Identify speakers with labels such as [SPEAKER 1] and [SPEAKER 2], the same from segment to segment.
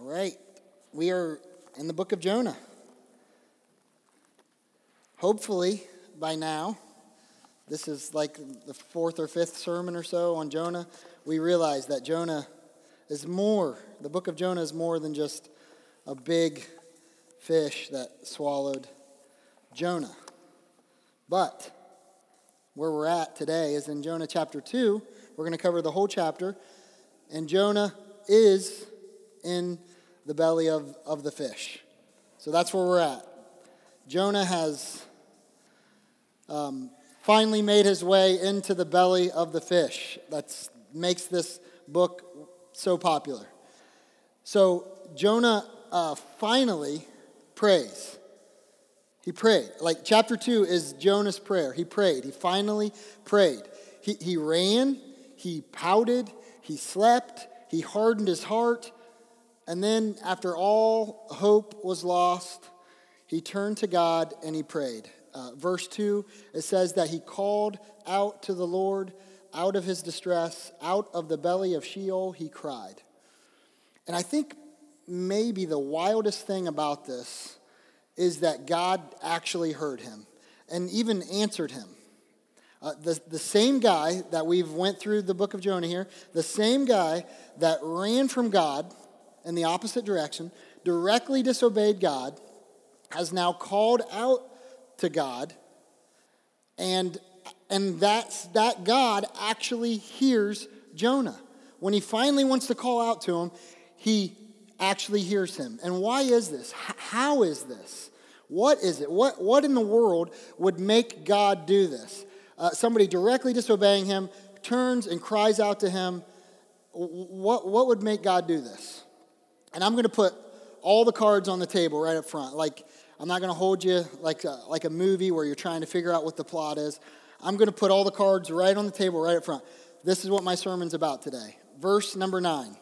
[SPEAKER 1] All right, we are in the book of Jonah. Hopefully, by now, this is like the fourth or fifth sermon or so on Jonah. We realize that Jonah is more, the book of Jonah is more than just a big fish that swallowed Jonah. But where we're at today is in Jonah chapter 2. We're going to cover the whole chapter. And Jonah is in the belly of, of the fish. So that's where we're at. Jonah has um, finally made his way into the belly of the fish. That makes this book so popular. So Jonah uh, finally prays. He prayed. Like chapter 2 is Jonah's prayer. He prayed. He finally prayed. He, he ran, he pouted, he slept, he hardened his heart. And then, after all hope was lost, he turned to God and he prayed. Uh, verse 2, it says that he called out to the Lord out of his distress, out of the belly of Sheol, he cried. And I think maybe the wildest thing about this is that God actually heard him and even answered him. Uh, the, the same guy that we've went through the book of Jonah here, the same guy that ran from God in the opposite direction, directly disobeyed God, has now called out to God, and, and that's, that God actually hears Jonah. When he finally wants to call out to him, he actually hears him. And why is this? How is this? What is it? What, what in the world would make God do this? uh, somebody directly disobeying him turns and cries out to him, what, what would make God do this? And I'm going to put all the cards on the table right up front. Like, I'm not going to hold you like a, like a movie where you're trying to figure out what the plot is. I'm going to put all the cards right on the table right up front. This is what my sermon's about today. Verse number nine.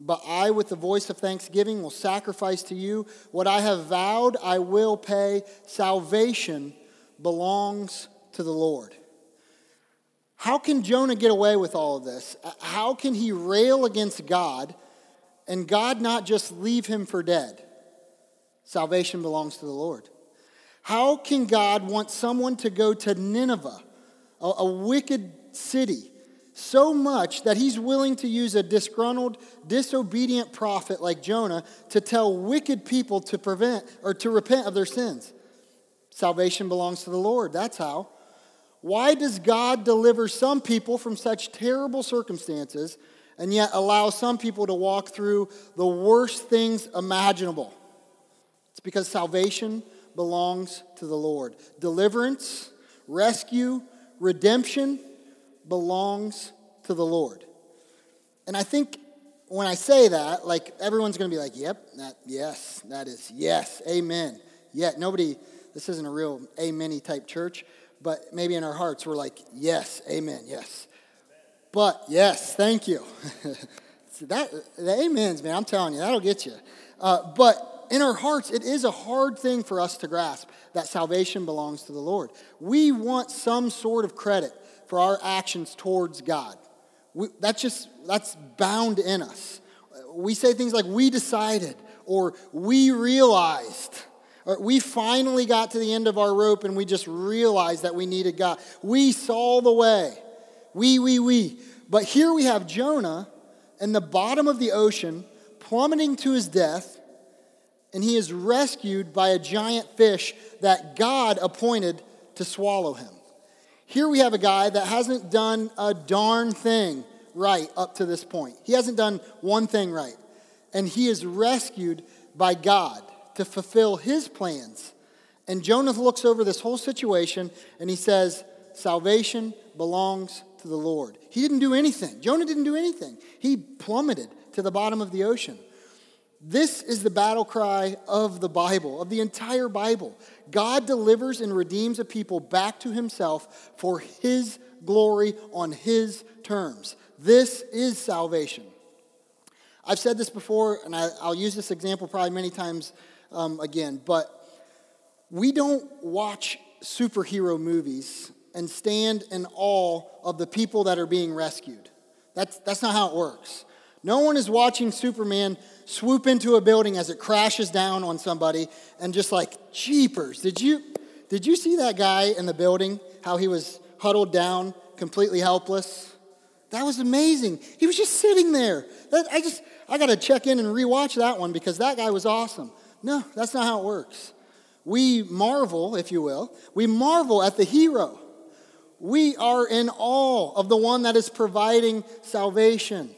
[SPEAKER 1] But I, with the voice of thanksgiving, will sacrifice to you what I have vowed I will pay. Salvation belongs to the Lord. How can Jonah get away with all of this? How can he rail against God and God not just leave him for dead? Salvation belongs to the Lord. How can God want someone to go to Nineveh, a, a wicked city, so much that he's willing to use a disgruntled, disobedient prophet like Jonah to tell wicked people to prevent or to repent of their sins? Salvation belongs to the Lord. That's how. Why does God deliver some people from such terrible circumstances and yet allow some people to walk through the worst things imaginable? It's because salvation belongs to the Lord. Deliverance, rescue, redemption belongs to the Lord. And I think when I say that, like everyone's going to be like, "Yep, that yes, that is yes, amen." Yet nobody this isn't a real amen type church but maybe in our hearts we're like, yes, amen, yes. But yes, thank you. that the amens, man, I'm telling you, that'll get you. Uh, but in our hearts, it is a hard thing for us to grasp that salvation belongs to the Lord. We want some sort of credit for our actions towards God. We, that's just that's bound in us. We say things like "we decided" or "we realized." Or, we finally got to the end of our rope and we just realized that we needed God. We saw the way. We, we, we. But here we have Jonah in the bottom of the ocean, plummeting to his death, and he is rescued by a giant fish that God appointed to swallow him. Here we have a guy that hasn't done a darn thing right up to this point. He hasn't done one thing right. And he is rescued by God to fulfill his plans. And Jonah looks over this whole situation and he says, Salvation belongs to the Lord. He didn't do anything. Jonah didn't do anything. He plummeted to the bottom of the ocean. This is the battle cry of the Bible, of the entire Bible. God delivers and redeems a people back to himself for his glory on his terms. This is salvation. I've said this before, and I, will use this example probably many times um, again, but we don't watch superhero movies and stand in awe of the people that are being rescued. That's, that's not how it works. No one is watching Superman swoop into a building as it crashes down on somebody and just like, jeepers, did you, did you see that guy in the building? How he was huddled down, completely helpless? That was amazing. He was just sitting there. That, I just, I got to check in and rewatch that one because that guy was awesome. No, that's not how it works. We marvel, if you will, we marvel at the hero. We are in awe of the one that is providing salvation.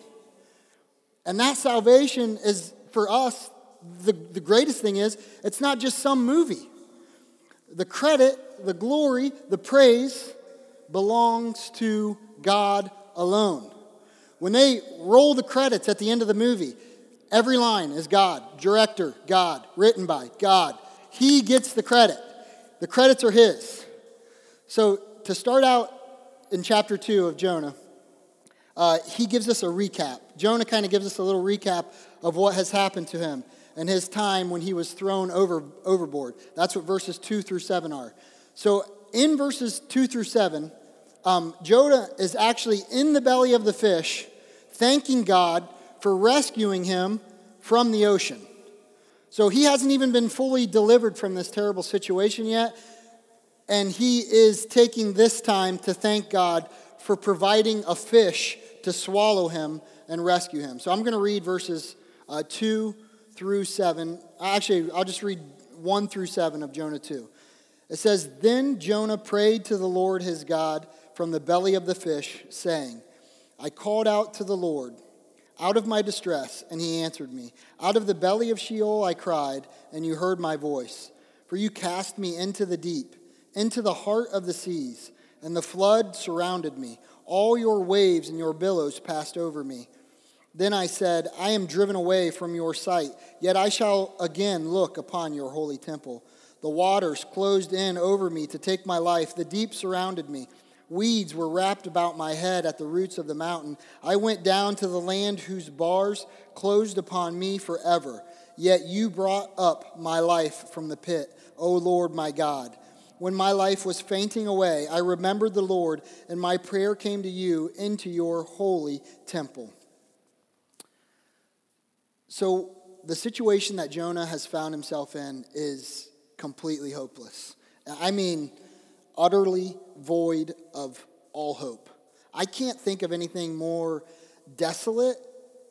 [SPEAKER 1] And that salvation is, for us, the, the greatest thing is, it's not just some movie. The credit, the glory, the praise belongs to God alone. When they roll the credits at the end of the movie, every line is God, director, God, written by God. He gets the credit. The credits are His. So to start out in chapter 2 of Jonah, uh, he gives us a recap. Jonah kind of gives us a little recap of what has happened to him and his time when he was thrown over, overboard. That's what verses 2 through 7 are. So in verses 2 through 7, um, Jonah is actually in the belly of the fish, thanking God for rescuing him from the ocean. So he hasn't even been fully delivered from this terrible situation yet. And he is taking this time to thank God for providing a fish to swallow him and rescue him. So I'm going to read verses uh, 2 through 7. Actually, I'll just read 1 through 7 of Jonah 2. It says, Then Jonah prayed to the Lord his God from the belly of the fish, saying, I called out to the Lord out of my distress, and he answered me. Out of the belly of Sheol I cried, and you heard my voice. For you cast me into the deep, into the heart of the seas, and the flood surrounded me. All your waves and your billows passed over me. Then I said, I am driven away from your sight, yet I shall again look upon your holy temple. The waters closed in over me to take my life, the deep surrounded me. Weeds were wrapped about my head at the roots of the mountain. I went down to the land whose bars closed upon me forever. Yet you brought up my life from the pit, O Lord my God. When my life was fainting away, I remembered the Lord, and my prayer came to you into your holy temple. So, the situation that Jonah has found himself in is completely hopeless. I mean, utterly void of all hope. I can't think of anything more desolate,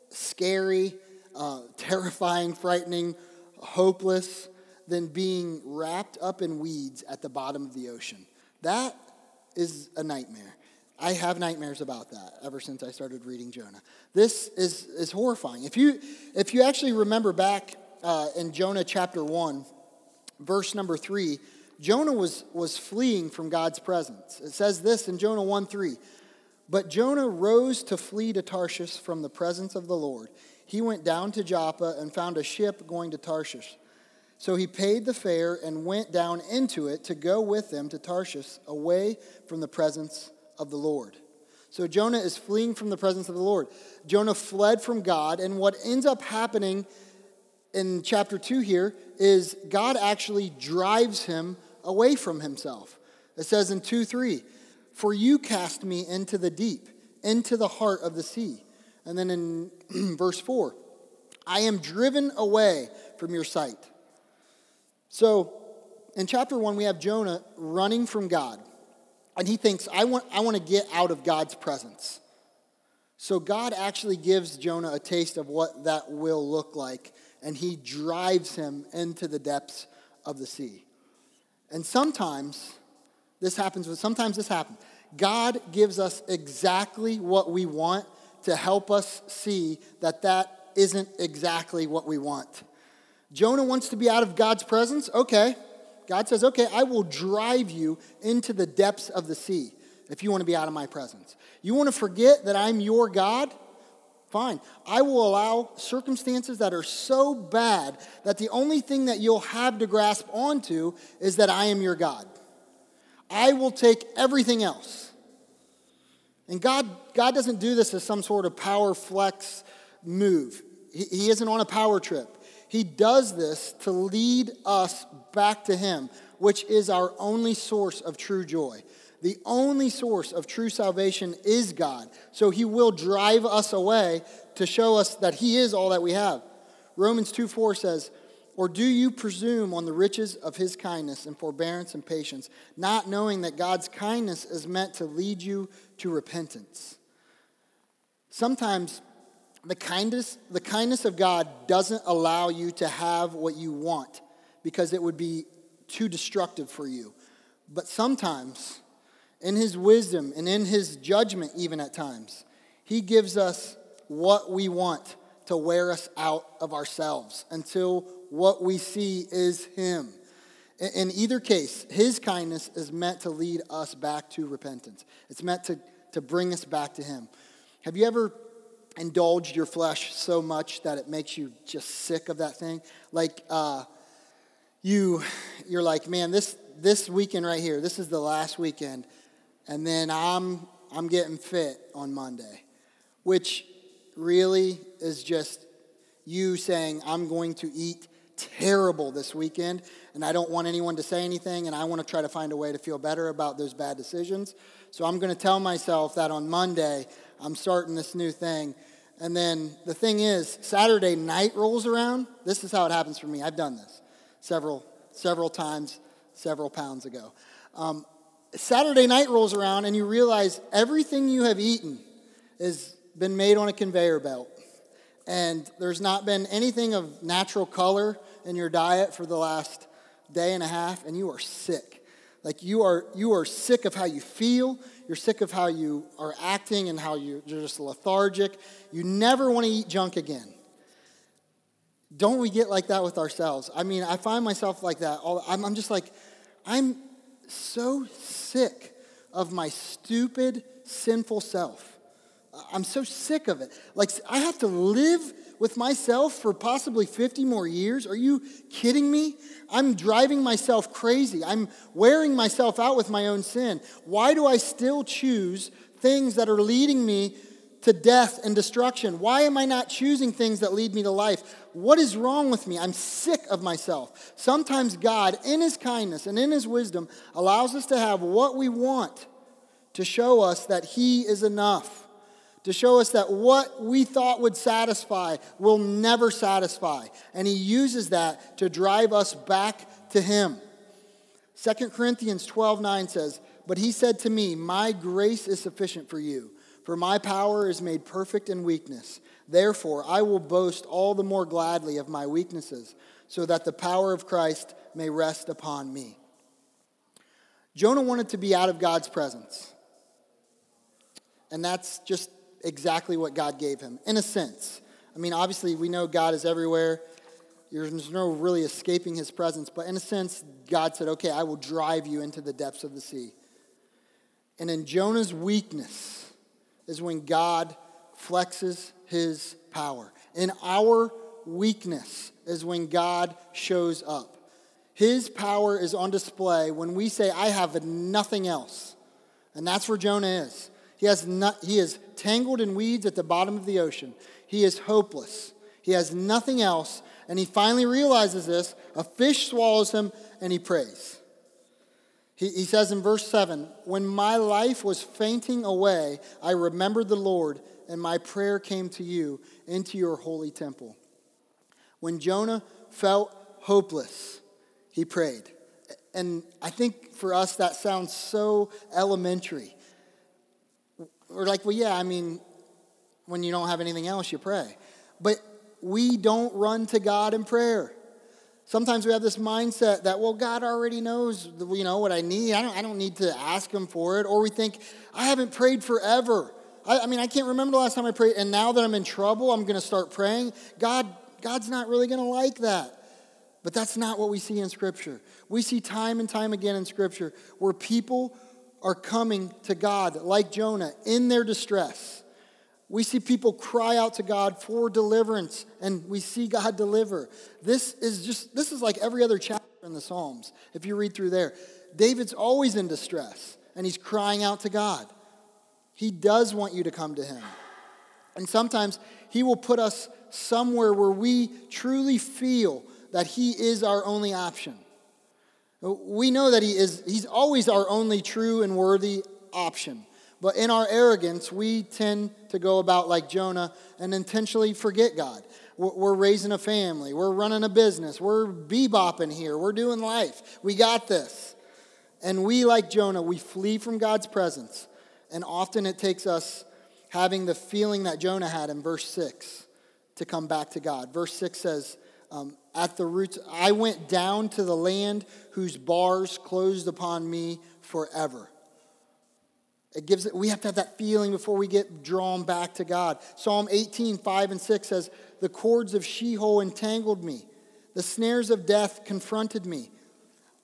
[SPEAKER 1] scary, uh, terrifying, frightening, hopeless than being wrapped up in weeds at the bottom of the ocean. That is a nightmare. I have nightmares about that ever since I started reading Jonah. This is, is horrifying. If you, if you actually remember back uh, in Jonah chapter 1, verse number 3, Jonah was, was fleeing from God's presence. It says this in Jonah 1 3. But Jonah rose to flee to Tarshish from the presence of the Lord. He went down to Joppa and found a ship going to Tarshish. So he paid the fare and went down into it to go with them to Tarshish, away from the presence of the Lord. So Jonah is fleeing from the presence of the Lord. Jonah fled from God, and what ends up happening in chapter 2 here is God actually drives him away from himself. It says in 2 3, For you cast me into the deep, into the heart of the sea. And then in verse 4, I am driven away from your sight. So in chapter 1, we have Jonah running from God. And he thinks, I want, I want to get out of God's presence. So God actually gives Jonah a taste of what that will look like, and he drives him into the depths of the sea. And sometimes this happens, sometimes this happens. God gives us exactly what we want to help us see that that isn't exactly what we want. Jonah wants to be out of God's presence. Okay. God says, okay, I will drive you into the depths of the sea if you want to be out of my presence. You want to forget that I'm your God? Fine. I will allow circumstances that are so bad that the only thing that you'll have to grasp onto is that I am your God. I will take everything else. And God, God doesn't do this as some sort of power flex move. He, he isn't on a power trip. He does this to lead us back to Him, which is our only source of true joy. The only source of true salvation is God. So he will drive us away to show us that He is all that we have. Romans 2 4 says, Or do you presume on the riches of His kindness and forbearance and patience, not knowing that God's kindness is meant to lead you to repentance? Sometimes the kindness, the kindness of God doesn't allow you to have what you want because it would be too destructive for you. But sometimes, in His wisdom and in His judgment, even at times, He gives us what we want to wear us out of ourselves until what we see is Him. In either case, His kindness is meant to lead us back to repentance, it's meant to, to bring us back to Him. Have you ever indulged your flesh so much that it makes you just sick of that thing? Like, uh, you, you're like, man, this, this weekend right here, this is the last weekend, and then I'm, I'm getting fit on Monday, which really is just you saying, I'm going to eat terrible this weekend, and I don't want anyone to say anything, and I want to try to find a way to feel better about those bad decisions. So I'm going to tell myself that on Monday, I'm starting this new thing. And then the thing is, Saturday night rolls around. This is how it happens for me. I've done this several, several times, several pounds ago. Um, Saturday night rolls around, and you realize everything you have eaten has been made on a conveyor belt. And there's not been anything of natural color in your diet for the last day and a half, and you are sick. Like you are, you are sick of how you feel. You're sick of how you are acting and how you're just lethargic. You never want to eat junk again. Don't we get like that with ourselves? I mean, I find myself like that. All, I'm, I'm just like, I'm so sick of my stupid, sinful self. I'm so sick of it. Like, I have to live with myself for possibly 50 more years? Are you kidding me? I'm driving myself crazy. I'm wearing myself out with my own sin. Why do I still choose things that are leading me to death and destruction? Why am I not choosing things that lead me to life? What is wrong with me? I'm sick of myself. Sometimes God, in His kindness and in His wisdom, allows us to have what we want to show us that He is enough to show us that what we thought would satisfy will never satisfy. And he uses that to drive us back to him. 2 Corinthians 12 9 says, But he said to me, My grace is sufficient for you, for my power is made perfect in weakness. Therefore, I will boast all the more gladly of my weaknesses, so that the power of Christ may rest upon me. Jonah wanted to be out of God's presence. And that's just exactly what God gave him, in a sense. I mean, obviously, we know God is everywhere. There's no really escaping his presence, but in a sense, God said, Okay, I will drive you into the depths of the sea. And in Jonah's weakness is when God flexes his power. In our weakness is when God shows up. His power is on display when we say, I have nothing else. And that's where Jonah is. He, has not, he is tangled in weeds at the bottom of the ocean. He is hopeless. He has nothing else. And he finally realizes this. A fish swallows him, and he prays. He, he says in verse 7 When my life was fainting away, I remembered the Lord, and my prayer came to you into your holy temple. When Jonah felt hopeless, he prayed. And I think for us that sounds so elementary. We're like, well, yeah, I mean, when you don't have anything else, you pray. But we don't run to God in prayer. Sometimes we have this mindset that, well, God already knows, you know, what I need. I don't, I don't need to ask Him for it. Or we think, I haven't prayed forever. I, I mean, I can't remember the last time I prayed, and now that I'm in trouble, I'm going to start praying. God, God's not really going to like that. But that's not what we see in Scripture. We see time and time again in Scripture where people are coming to God, like Jonah, in their distress. We see people cry out to God for deliverance, and we see God deliver. This is just, this is like every other chapter in the Psalms, if you read through there. David's always in distress, and he's crying out to God. He does want you to come to him. And sometimes he will put us somewhere where we truly feel that he is our only option. We know that he is, he's always our only true and worthy option. But in our arrogance, we tend to go about like Jonah and intentionally forget God. We're raising a family, we're running a business, we're bebopping here, we're doing life. We got this. And we, like Jonah, we flee from God's presence. And often it takes us having the feeling that Jonah had in verse 6 to come back to God. Verse 6 says, um, At the roots, I went down to the land whose bars closed upon me forever. It gives it, we have to have that feeling before we get drawn back to God. Psalm 18, 5 and 6 says, The cords of Sheol entangled me, the snares of death confronted me.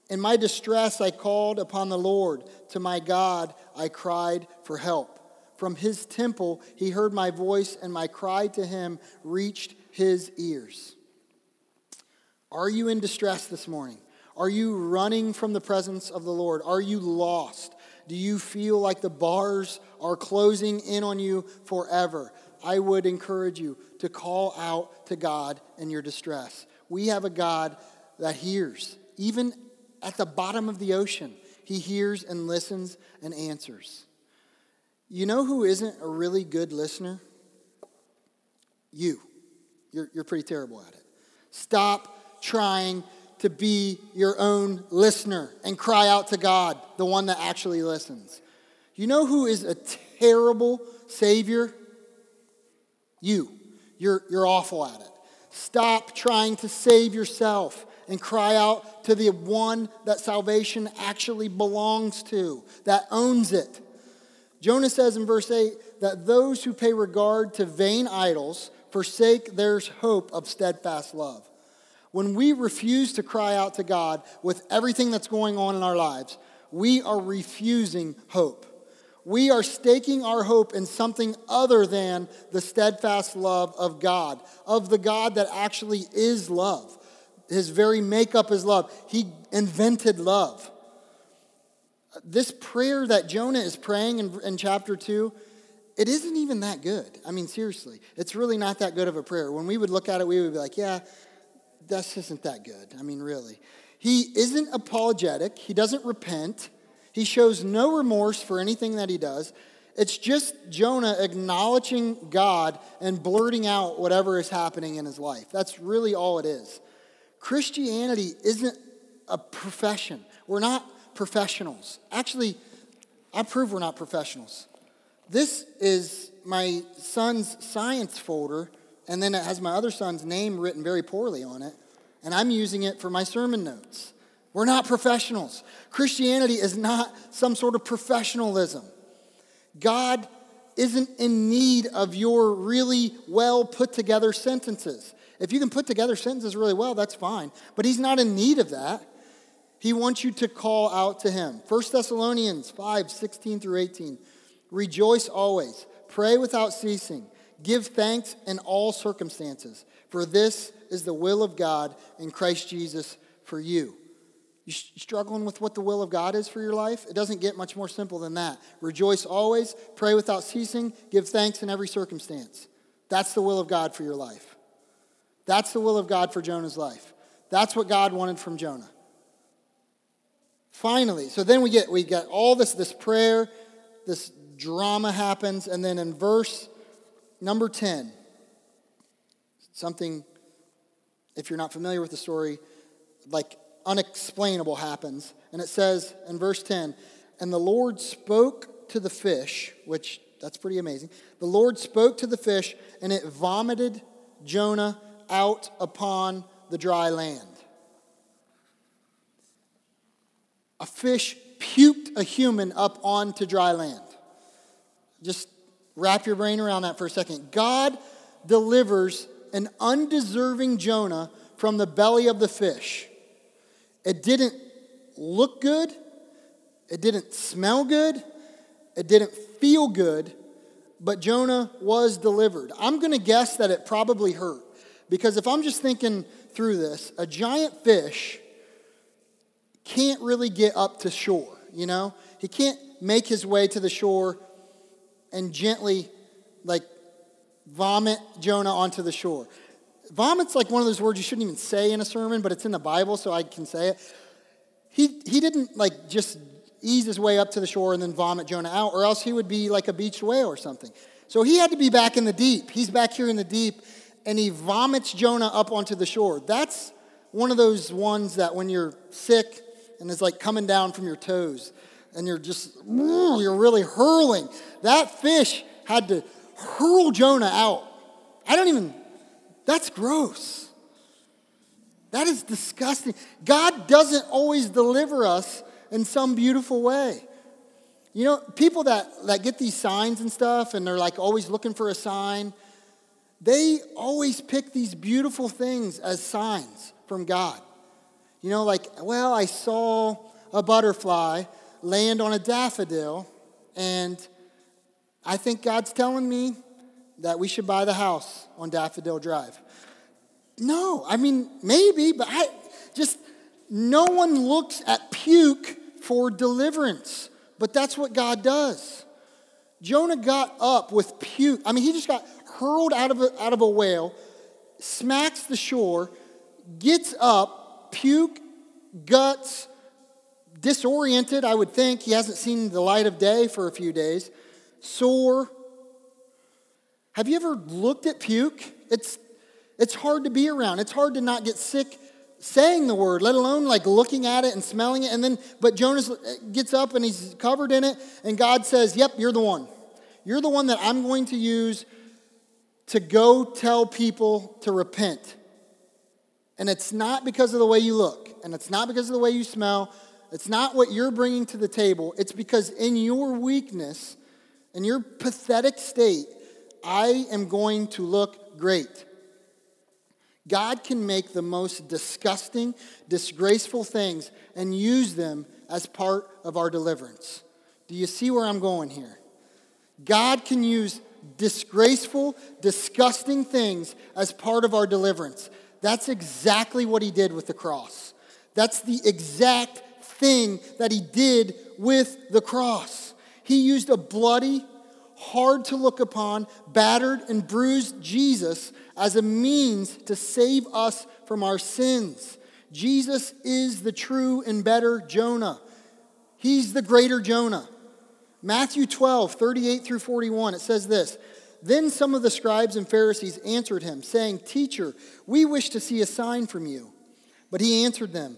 [SPEAKER 1] In my distress, I called upon the Lord. To my God, I cried for help. From his temple, he heard my voice, and my cry to him reached his ears. Are you in distress this morning? Are you running from the presence of the Lord? Are you lost? Do you feel like the bars are closing in on you forever? I would encourage you to call out to God in your distress. We have a God that hears, even at the bottom of the ocean. He hears and listens and answers. You know who isn't a really good listener? You. You're, you're pretty terrible at it. Stop trying to be your own listener and cry out to God, the one that actually listens. You know who is a terrible Savior? You. You're, you're awful at it. Stop trying to save yourself and cry out to the one that salvation actually belongs to, that owns it. Jonah says in verse 8 that those who pay regard to vain idols forsake their hope of steadfast love. When we refuse to cry out to God with everything that's going on in our lives, we are refusing hope. We are staking our hope in something other than the steadfast love of God, of the God that actually is love. His very makeup is love. He invented love. This prayer that Jonah is praying in, in chapter 2, it isn't even that good. I mean, seriously, it's really not that good of a prayer. When we would look at it, we would be like, yeah, this isn't that good. I mean, really. He isn't apologetic, he doesn't repent, he shows no remorse for anything that he does. It's just Jonah acknowledging God and blurting out whatever is happening in his life. That's really all it is. Christianity isn't a profession. We're not professionals. Actually, I prove we're not professionals. This is my son's science folder and then it has my other son's name written very poorly on it, and I'm using it for my sermon notes. We're not professionals. Christianity is not some sort of professionalism. God isn't in need of your really well put together sentences. If you can put together sentences really well, that's fine. But He's not in need of that. He wants you to call out to Him. 1 Thessalonians 5 16 through 18. Rejoice always, pray without ceasing. Give thanks in all circumstances, for this is the will of God in Christ Jesus for you. You struggling with what the will of God is for your life? It doesn't get much more simple than that. Rejoice always, pray without ceasing, give thanks in every circumstance. That's the will of God for your life. That's the will of God for Jonah's life. That's what God wanted from Jonah. Finally, so then we get we get all this this prayer, this drama happens, and then in verse Number 10, something, if you're not familiar with the story, like unexplainable happens. And it says in verse 10, and the Lord spoke to the fish, which that's pretty amazing. The Lord spoke to the fish, and it vomited Jonah out upon the dry land. A fish puked a human up onto dry land. Just Wrap your brain around that for a second. God delivers an undeserving Jonah from the belly of the fish. It didn't look good, it didn't smell good, it didn't feel good, but Jonah was delivered. I'm going to guess that it probably hurt because if I'm just thinking through this, a giant fish can't really get up to shore, you know? He can't make his way to the shore and gently, like, vomit Jonah onto the shore. Vomit's like one of those words you shouldn't even say in a sermon, but it's in the Bible, so I can say it. He, he didn't, like, just, ease his way up to the shore and then vomit Jonah out, or else he would be like a beached whale or something. So he had to be back in the deep. He's back here in the deep, and he vomits Jonah up onto the shore. That's one of those ones that when you're sick and it's like coming down from your toes, and you're just, you're really hurling. That fish had to hurl Jonah out. I don't even, that's gross. That is disgusting. God doesn't always deliver us in some beautiful way. You know, people that, that get these signs and stuff and they're like always looking for a sign, they always pick these beautiful things as signs from God. You know, like, well, I saw a butterfly land on a daffodil, and I think God's telling me that we should buy the house on Daffodil Drive. No, I mean, maybe, but I just, no one looks at puke for deliverance, but that's what God does. Jonah got up with puke. I mean, he just got hurled out of a, out of a whale, smacks the shore, gets up, puke, guts, disoriented, I would think. He hasn't seen the light of day for a few days, sore. Have you ever looked at puke? It's, it's hard to be around. It's hard to not get sick saying the word, let alone like looking at it and smelling it. And then, but Jonas uh, gets up and he's covered in it, and God says, Yep, you're the one. You're the one that I'm going to use to go tell people to repent. And it's not because of the way you look, and it's not because of the way you smell. It's not what you're bringing to the table. It's because in your weakness, in your pathetic state, I am going to look great. God can make the most disgusting, disgraceful things and use them as part of our deliverance. Do you see where I'm going here? God can use disgraceful, disgusting things as part of our deliverance. That's exactly what he did with the cross. That's the exact thing that he did with the cross. He used a bloody, hard to look upon, battered, and bruised Jesus as a means to save us from our sins. Jesus is the true and better Jonah. He's the greater Jonah. Matthew 12, 38 through 41, it says this Then some of the scribes and Pharisees answered him, saying, Teacher, we wish to see a sign from you. But he answered them,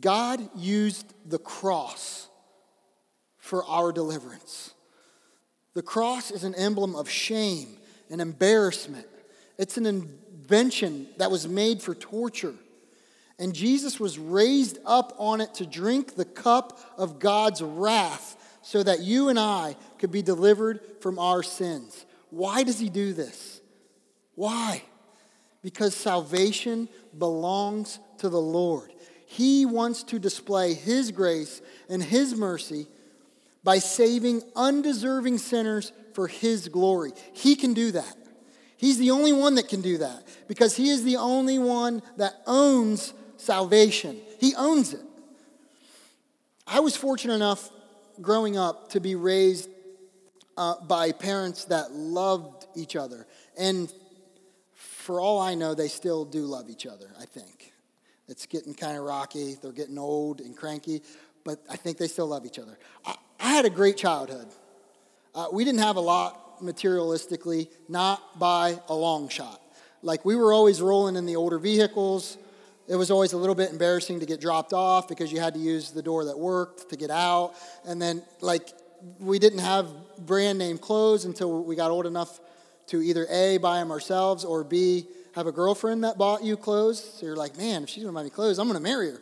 [SPEAKER 1] God used the cross for our deliverance. The cross is an emblem of shame and embarrassment. It's an invention that was made for torture. And Jesus was raised up on it to drink the cup of God's wrath so that you and I could be delivered from our sins. Why does he do this? Why? Because salvation belongs to the Lord. He wants to display his grace and his mercy by saving undeserving sinners for his glory. He can do that. He's the only one that can do that because he is the only one that owns salvation. He owns it. I was fortunate enough growing up to be raised uh, by parents that loved each other. And for all I know, they still do love each other, I think. It's getting kind of rocky, they're getting old and cranky, but I think they still love each other. I, I had a great childhood. Uh, we didn't have a lot materialistically, not by a long shot. Like we were always rolling in the older vehicles. It was always a little bit embarrassing to get dropped off because you had to use the door that worked to get out. And then, like, we didn't have brand name clothes until we got old enough to either A, buy them ourselves, or B, have a girlfriend that bought you clothes. So you're like, man, if she's gonna buy me clothes, I'm gonna marry her.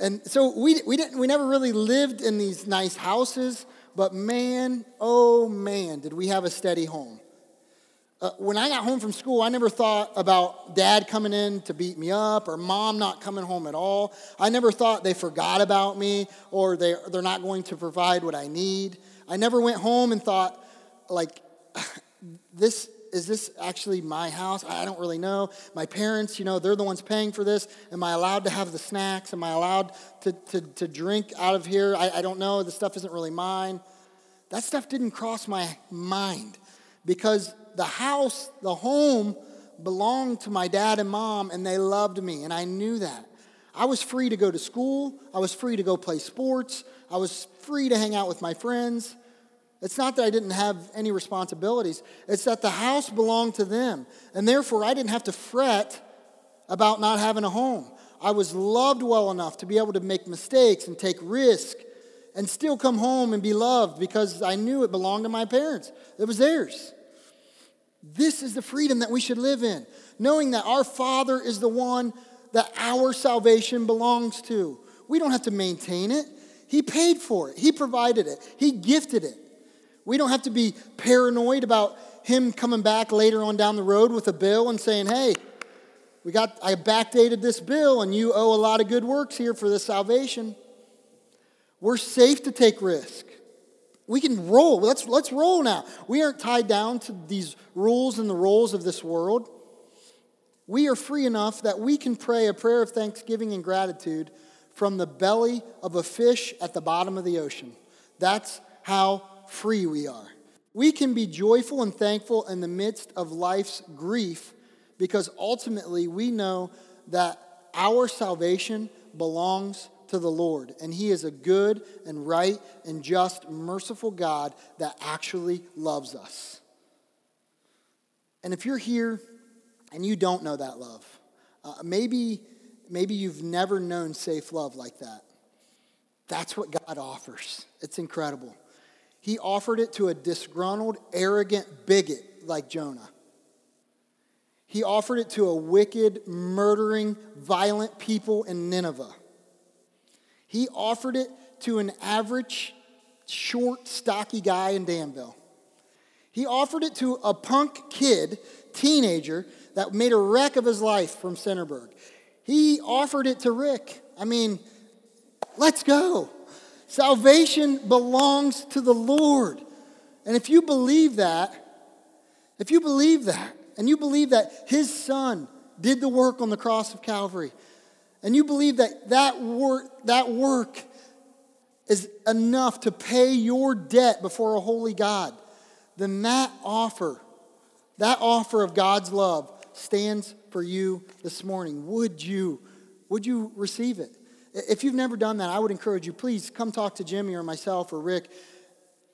[SPEAKER 1] And so we, we, didn't, we never really lived in these nice houses, but man, oh man, did we have a steady home. Uh, when I got home from school, I never thought about dad coming in to beat me up or mom not coming home at all. I never thought they forgot about me or they, they're not going to provide what I need. I never went home and thought, like, this is this actually my house? I don't really know. My parents, you know, they're the ones paying for this. Am I allowed to have the snacks? Am I allowed to, to, to drink out of here? I, I don't know. The stuff isn't really mine. That stuff didn't cross my mind because the house, the home, belonged to my dad and mom, and they loved me, and I knew that. I was free to go to school, I was free to go play sports, I was free to hang out with my friends. It's not that I didn't have any responsibilities, it's that the house belonged to them, and therefore I didn't have to fret about not having a home. I was loved well enough to be able to make mistakes and take risks and still come home and be loved because I knew it belonged to my parents. It was theirs. This is the freedom that we should live in, knowing that our Father is the one that our salvation belongs to. We don't have to maintain it. He paid for it, He provided it, He gifted it. We don't have to be paranoid about Him coming back later on down the road with a bill and saying, hey, we got, I backdated this bill and you owe a lot of good works here for this salvation. We're safe to take risk. We can roll. Let's, let's roll now. We aren't tied down to these rules and the roles of this world. We are free enough that we can pray a prayer of thanksgiving and gratitude from the belly of a fish at the bottom of the ocean. That's how free we are. We can be joyful and thankful in the midst of life's grief because ultimately we know that our salvation belongs to the Lord. And He is a good and right and just, merciful God that actually loves us. And if you're here and you don't know that love, uh, maybe, maybe you've never known safe love like that. That's what God offers. It's incredible. He offered it to a disgruntled, arrogant bigot like Jonah. He offered it to a wicked, murdering, violent people in Nineveh. He offered it to an average, short, stocky guy in Danville. He offered it to a punk kid, teenager, that made a wreck of his life from Centerburg. He offered it to Rick. I mean, let's go. Salvation belongs to the Lord. And if you believe that, if you believe that, and you believe that his son did the work on the cross of Calvary, and you believe that that work, that work is enough to pay your debt before a holy God, then that offer, that offer of God's love stands for you this morning. Would you, would you receive it? If you've never done that, I would encourage you, please come talk to Jimmy or myself or Rick.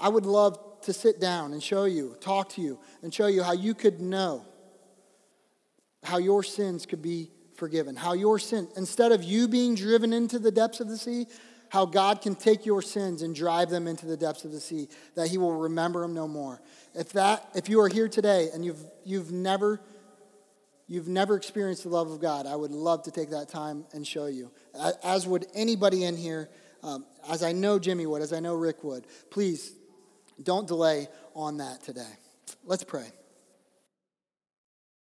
[SPEAKER 1] I would love to sit down and show you, talk to you, and show you how you could know how your sins could be forgiven. How your sin, instead of you being driven into the depths of the sea, how God can take your sins and drive them into the depths of the sea, that He will remember them no more. If that, if you are here today and you've you've never you've never experienced the love of God, I would love to take that time and show you. As would anybody in here, um, as I know Jimmy would, as I know Rick would. Please don't delay on that today. Let's pray.